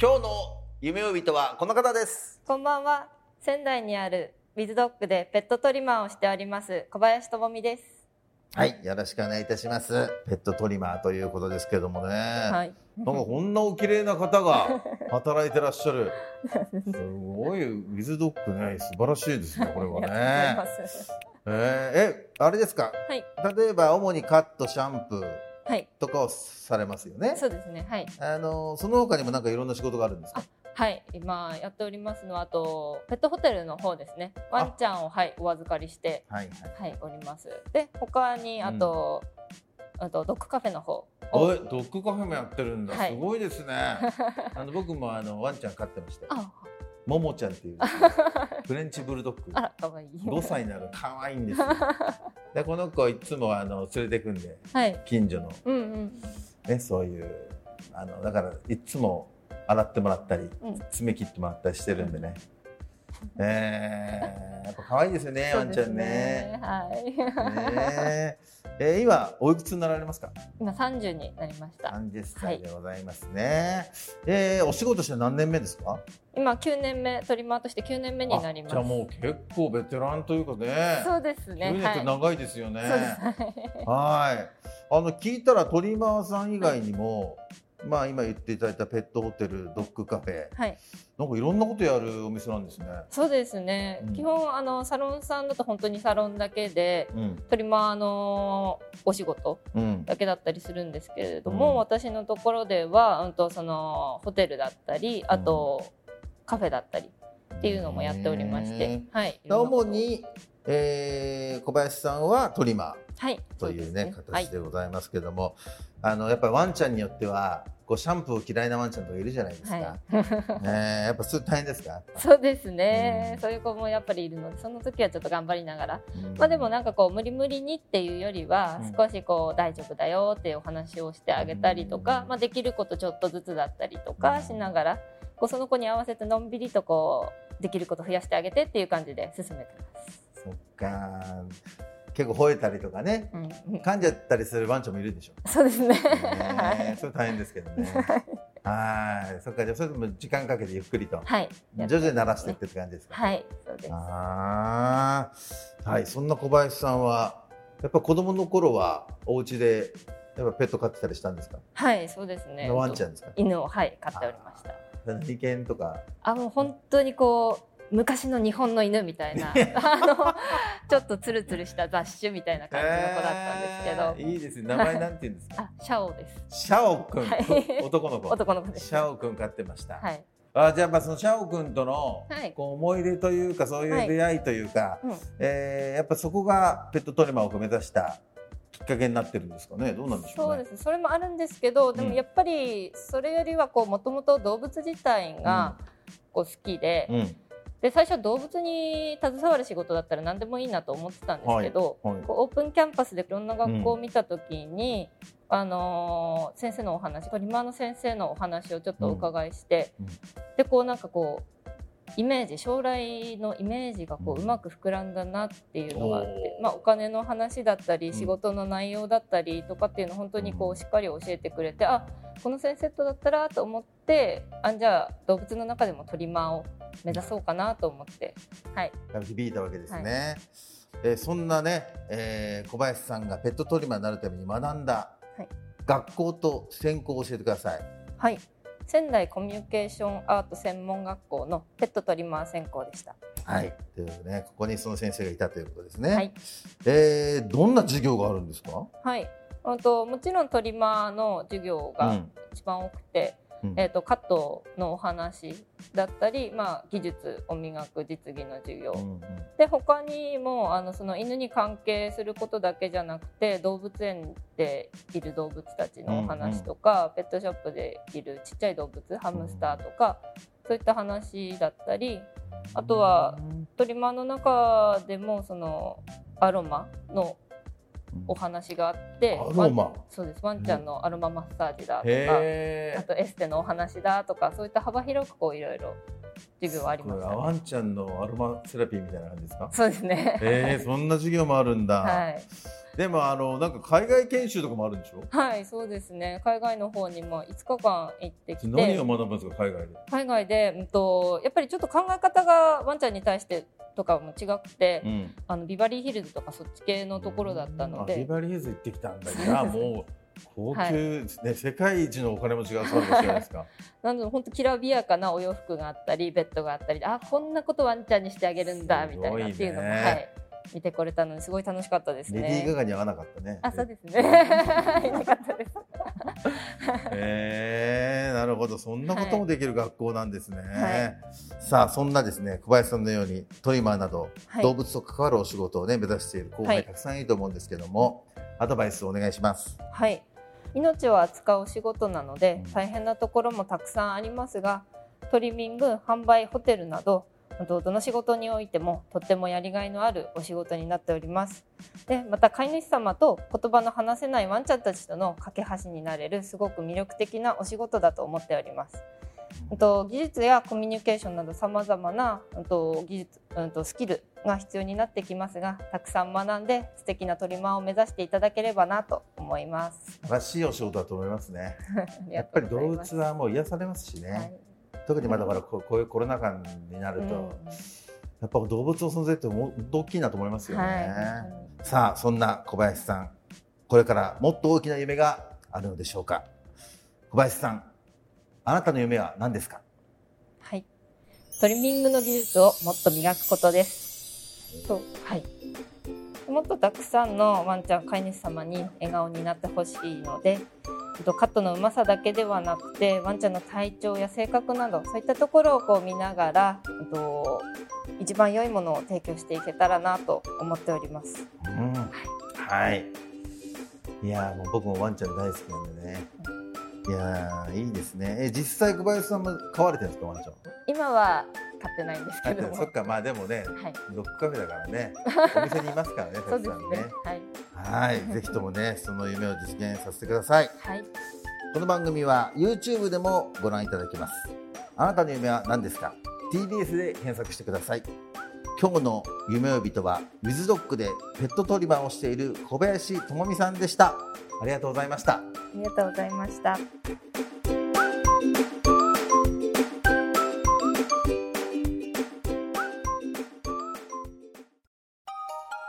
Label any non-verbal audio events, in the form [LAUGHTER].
今日の夢追い人はこの方ですこんばんは。仙台にあるウィズドッグでペットトリマーをしております小林智美です。はいよろしくお願いいたしますペットトリマーということですけどもね、はい。なんかこんなお綺麗な方が [LAUGHS] 働いてらっしゃるすごいウィズドッグね素晴らしいですねこれはね。えーえあれですか？はい。例えば主にカットシャンプーはい。とかをされますよねそうですね。はい。あのその他にもなんかいろんな仕事があるんですか？はい。今やっておりますのは、あと、ペットホテルの方ですね。ワンちゃんを、はい、お預かりして、はいはいはい、おります。で、他に、あと、あと、ドッグカフェの方を。おいドッグカフェもやってるんだ、はいすごいですねあの僕もあのワンちゃん飼ってましたももちゃんっていう [LAUGHS] フレンチブルドッグあら、かわいい。5歳になる可愛いんですよ [LAUGHS] でこの子いつもあの連れてくんではい。近所のうんうん。ねそういうあのだからいつも洗ってもらったり、うん爪切ってもらったりしてるんでね、えー、やっぱ可愛いですよねワンちゃんね。はい。ねえー、今おいくつになられますか？今30になりました。30歳でございますね、えー、お仕事して何年目ですか？今9年目、トリマーとして9年目になります。あじゃあもう結構ベテランというかねそうですね。9年ってはい。長いですよね、そうです。はいあの聞いたらトリマーさん以外にも、まあ今言っていただいたペットホテルドッグカフェ。はい。なんかいろんなことやるお店なんですね。そうですね。うん。基本あのサロンさんだと本当にサロンだけで。うん。トリマーのお仕事うん。だけだったりするんですけれども、うん。私のところでは、うん、とそのホテルだったりあと、カフェだったりっていうのもやっておりまして、はい、主に、えー、小林さんはトリマはい。ーというね形でございますけども、あのやっぱりワンちゃんによってはこうシャンプー嫌いなワンちゃんとかいるじゃないですか、はい、ねえやっぱそれ大変ですか、[LAUGHS] そうですね、うん。そういう子もやっぱりいるのでその時はちょっと頑張りながら、うん。まあでもなんかこう無理無理にっていうよりはうん。少しこう大丈夫だよっていうお話をしてあげたりとか、まあ、できることちょっとずつだったりとかしながらこうその子に合わせてのんびりとこうできること増やしてあげてっていう感じで進めてます。そっか結構吠えたりとかね。うん、噛んじゃったりするワンちゃんもいるでしょ。そうですね。ねはい。それ大変ですけどね。[LAUGHS] はい。そっかじゃあそれでも時間かけてゆっくりと。はい。徐々に慣らしていってって感じですか、はい、そうです。ああはいそんな小林さんはやっぱ子供の頃はお家でやっぱペット飼ってたりしたんですか、はい、そうですね。ワンちゃんですか？犬をはい飼っておりました。何犬とか？あ、もう本当にこう昔の日本の犬みたいな [LAUGHS] あのちょっとツルツルした雑種みたいな感じの子だったんですけど、えーいいですね。名前なんて言うんですか？あ、シャオです。シャオくん、はい。男の子。男の子です。シャオくん飼ってました、はい。あじゃあやっぱそのシャオくんとの、はい。こう思い出というかそういう出会いというか、うん。えーやっぱそこがペットトリマーを目指したきっかけになってるんですかね。どうなんでしょね。そううです。それもあるんですけど、でもやっぱりそれよりはこうもともと動物自体がこう好きで、うんで最初は動物に携わる仕事だったら何でもいいなと思ってたんですけど、はいはい。オープンキャンパスでいろんな学校を見た時に、あのー先生のお話トリマーの先生のお話をちょっとお伺いして、うんうん。でこうなんかこうイメージ将来のイメージがこううんうまく膨らんだなっていうのがあって、まあ、お金の話だったりん。仕事の内容だったりとかっていうのを本当にこうん。うしっかり教えてくれてあこの先生とだったらと思ってあじゃあ動物の中でもトリマーを目指そうかなと思って、はい、響いたわけですね、えーそんなね、えー小林さんがペットトリマーになるために学んだはい。学校と専攻を教えてください。はい。仙台コミュニケーションアート専門学校のペットトリマー専攻でした。はい。ということでね、ここにその先生がいたということですね。はい。えーどんな授業があるんですか？はい。うんともちろんトリマーの授業がうん。一番多くて、うんえー、とカットのお話だったり、まあ、技術を磨く実技の授業、うんうん。で他にもあのその犬に関係することだけじゃなくて動物園でいる動物たちのお話とか、ペットショップでいるちっちゃい動物ハムスターとか、そういった話だったりあとはトリマーの中でもそのアロマのお話があってアロマワンそうですワンちゃんのアロママッサージだとか、へあとエステのお話だとかそういった幅広くこういろいろ授業はありました、ね。ワンちゃんのアロマセラピーみたいな感じですか？そうですね。えー、そんな授業もあるんだ。はい。でもあのなんか海外研修とかもあるんでしょ？はい、そうですね。海外の方にも5日間行ってき何てを学ぶんですか海外で？海外で、うんと、やっぱりちょっと考え方がワンちゃんに対してとかも違くて、ん。あのビバリーヒルズとかそっち系のところだったのあビで、バリーヒルズ行ってきたんだ。いやもう高級、ね世界一のお金持ちが集まるじゃないですか。なので本当きらびやかなお洋服があったりベッドがあったりあこんなことワンちゃんにしてあげるんだすみたごいねいなっていうのも、はい、見てこれたのですごい楽しかったですレディー・ガね。ガに合わなかったね。あそうですね。[LAUGHS] いなかったです。えー、なるほど。そんなこともできる学校なんですね、はい。さあそんなですね小林さんのようにトリマーなど、はい。動物と関わるお仕事をね目指している後はい。輩たくさんいると思うんですけども、アドバイスをお願いします。はい、命を扱うお仕事なのでうん。大変なところもたくさんありますがトリミング販売ホテルなどどどの仕事においてもとってもやりがいのあるお仕事になっております。でまた飼い主様と言葉の話せないワンちゃんたちとの架け橋になれるすごく魅力的なお仕事だと思っております。技術やコミュニケーションなどさまざまな技術、スキルが必要になってきますがたくさん学んで素敵なトリマーを目指していただければなと思います。素晴らしいお仕事だと思いますね。[LAUGHS] やっぱり動物はもう癒されますしね、はい特にまだからこうこういうコロナ禍になると、うんやっぱ動物の存在っても大きいなと思いますよね、はいさあそんな小林さんこれからもっと大きな夢があるのでしょうか小林さんあなたの夢は何ですか？はい。トリミングの技術をもっと磨くことです。そう、はい。もっとたくさんのワンちゃん飼い主様に笑顔になってほしいので、えっとカットのうまさだけではなくて、ワンちゃんの体調や性格など、そういったところをこう見ながら、えっと一番良いものを提供していけたらなと思っております。うんはい。いやーもう僕もワンちゃん大好きなんでね。いやーいいですね。え実際小林さんも飼われてるんですかワンちゃん。今は飼ってないんですけども。そっかまあでもね、はい。ドッグカフェだからね、[LAUGHS] お店にいますからね、たくさんね。。はい。はい、[LAUGHS] ぜひともねその夢を実現させてください。はい。この番組は YouTube でもご覧いただけます。あなたの夢は何ですか ?TBS で検索してください。今日の夢追い人は、ウィズドッグでペットトリマーをしている小林朋美さんでした。ありがとうございました。ありがとうございました。